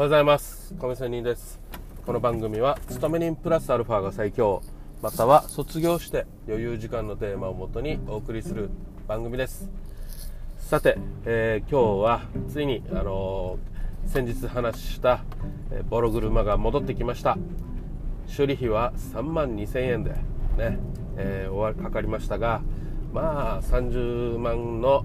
おはようございます亀仙人です。この番組は勤め人プラスアルファが最強または卒業して余裕時間のテーマをもとにお送りする番組です。さて、えー、今日はついにあのー、先日話した、えー、ボロ車が戻ってきました。修理費は3万2000円でね、えー、かかりましたがまあ30万の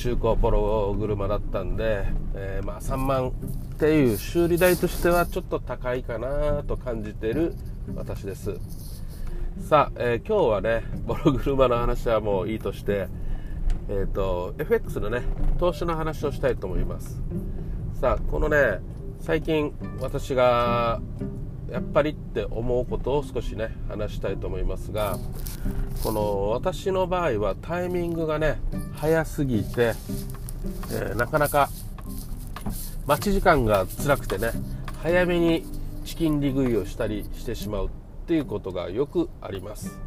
中古ボロ車だったんで、えー、まあ3万っていう修理代としてはちょっと高いかなと感じてる私です。さあ、えー、今日はねボロ車の話はもういいとしてえっ、ー、と FX のね投資の話をしたいと思います。さあこのね最近私がやっぱりって思うことを少しね話したいと思いますがこの私の場合はタイミングがね早すぎて、えー、なかなか待ち時間が辛くてね早めにチキン利食いをしたりしてしまうっていうことがよくあります。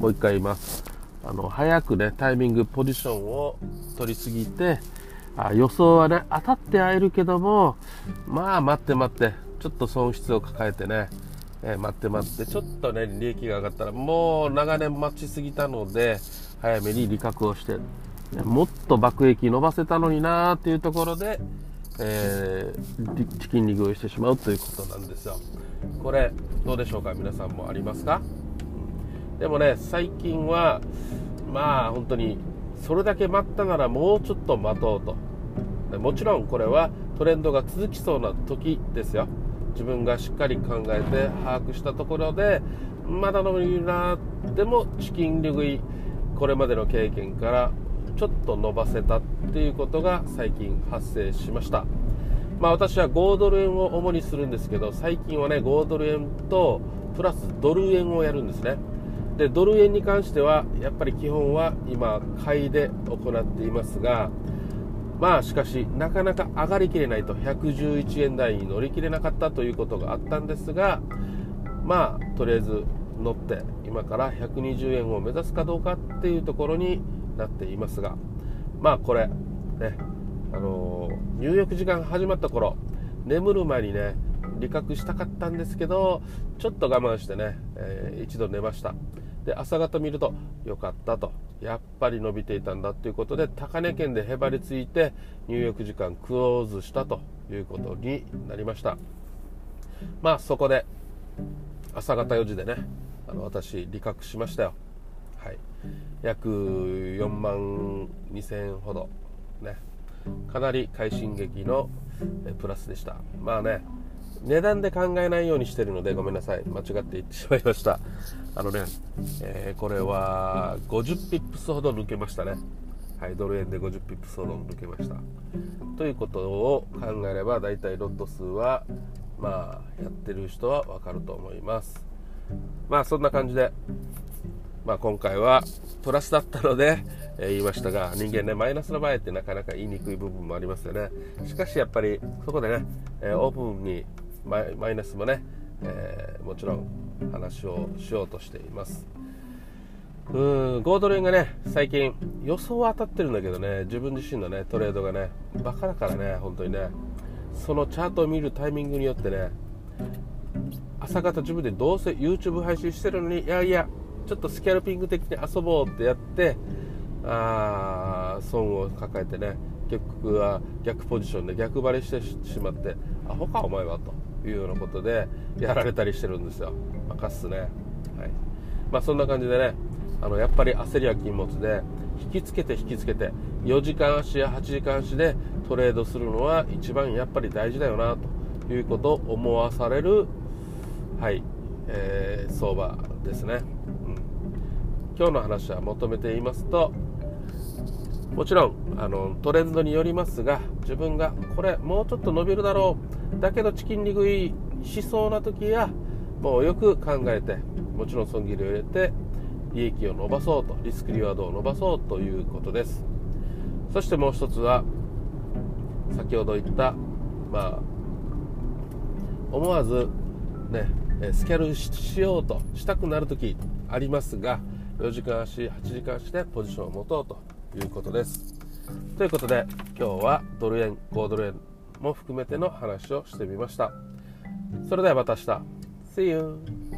もう一回言います。あの早くねタイミングポジションを取りすぎてあ予想はね当たって会えるけどもまあ待って待ってちょっと損失を抱えてね、えー、待って待ってちょっとね利益が上がったらもう長年待ちすぎたので早めに利確をしてもっと爆益伸ばせたのになーっていうところで、えー、チキンリグをしてしまうということなんですよ。これどうでしょうか？皆さんもありますか？でもね最近はまあ本当にそれだけ待ったならもうちょっと待とうと。もちろんこれはトレンドが続きそうな時ですよ。自分がしっかり考えて把握したところでまだ伸びるなでもチキン利食いこれまでの経験からちょっと伸ばせたっていうことが最近発生しました。まあ私は5ドル円を主にするんですけど最近はね5ドル円とプラスドル円をやるんですね。でドル円に関してはやっぱり基本は今買いで行っていますがまあしかしなかなか上がりきれないと111円台に乗り切れなかったということがあったんですがまあとりあえず乗って今から120円を目指すかどうかっていうところになっていますがまあこれねあの、入浴時間始まった頃眠る前にね利確したかったんですけどちょっと我慢してね、えー、一度寝ました。で朝方見ると良かったと。やっぱり伸びていたんだということで高値圏でへばりついて入浴時間クローズしたということになりました。まあそこで朝方4時でねあの私利確しましたよ。はい。約4万2000円ほど。ね。かなり快進撃のプラスでした。まあね値段で考えないようにしてるのでごめんなさい。間違って言ってしまいました。あのね、えー、これは50ピップスほど抜けましたね。はいドル円で50ピップスほど抜けました。ということを考えれば大体ロット数はまあやってる人はわかると思います。まあそんな感じでまあ、今回はプラスだったので、えー、言いましたが人間ねマイナスの場合ってなかなか言いにくい部分もありますよね。しかしやっぱりそこでね、えー、オープンにマイナスもね、え、もちろん話をしようとしています。うん5ドル円がね最近予想は当たってるんだけどね自分自身のねトレードがねバカだからね本当にね。そのチャートを見るタイミングによってね朝方自分でどうせ YouTube 配信してるのにいやいやちょっとスキャルピング的に遊ぼうってやってあ損を抱えてね結局は逆ポジションで逆張りしてしまってアホかお前はというようなことでやられたりしてるんですよ、ま、かすね、はい。まあ、そんな感じでねあのやっぱり焦りは禁物で引きつけて引きつけて4時間足や8時間足でトレードするのは一番やっぱり大事だよなということを思わされる、はいえー、相場ですね、うん、今日の話は求めて言いますともちろんあのトレンドによりますが自分がこれもうちょっと伸びるだろうだけどチキン利食いしそうな時はもうよく考えてもちろん損切りを入れて利益を伸ばそうとリスクリワードを伸ばそうということです。そしてもう一つは先ほど言ったまあ思わずねスキャルしようとしたくなる時ありますが4時間足8時間足でポジションを持とうということです。ということで今日はドル円5ドル円も含めての話をしてみました。それではまた明日。See you!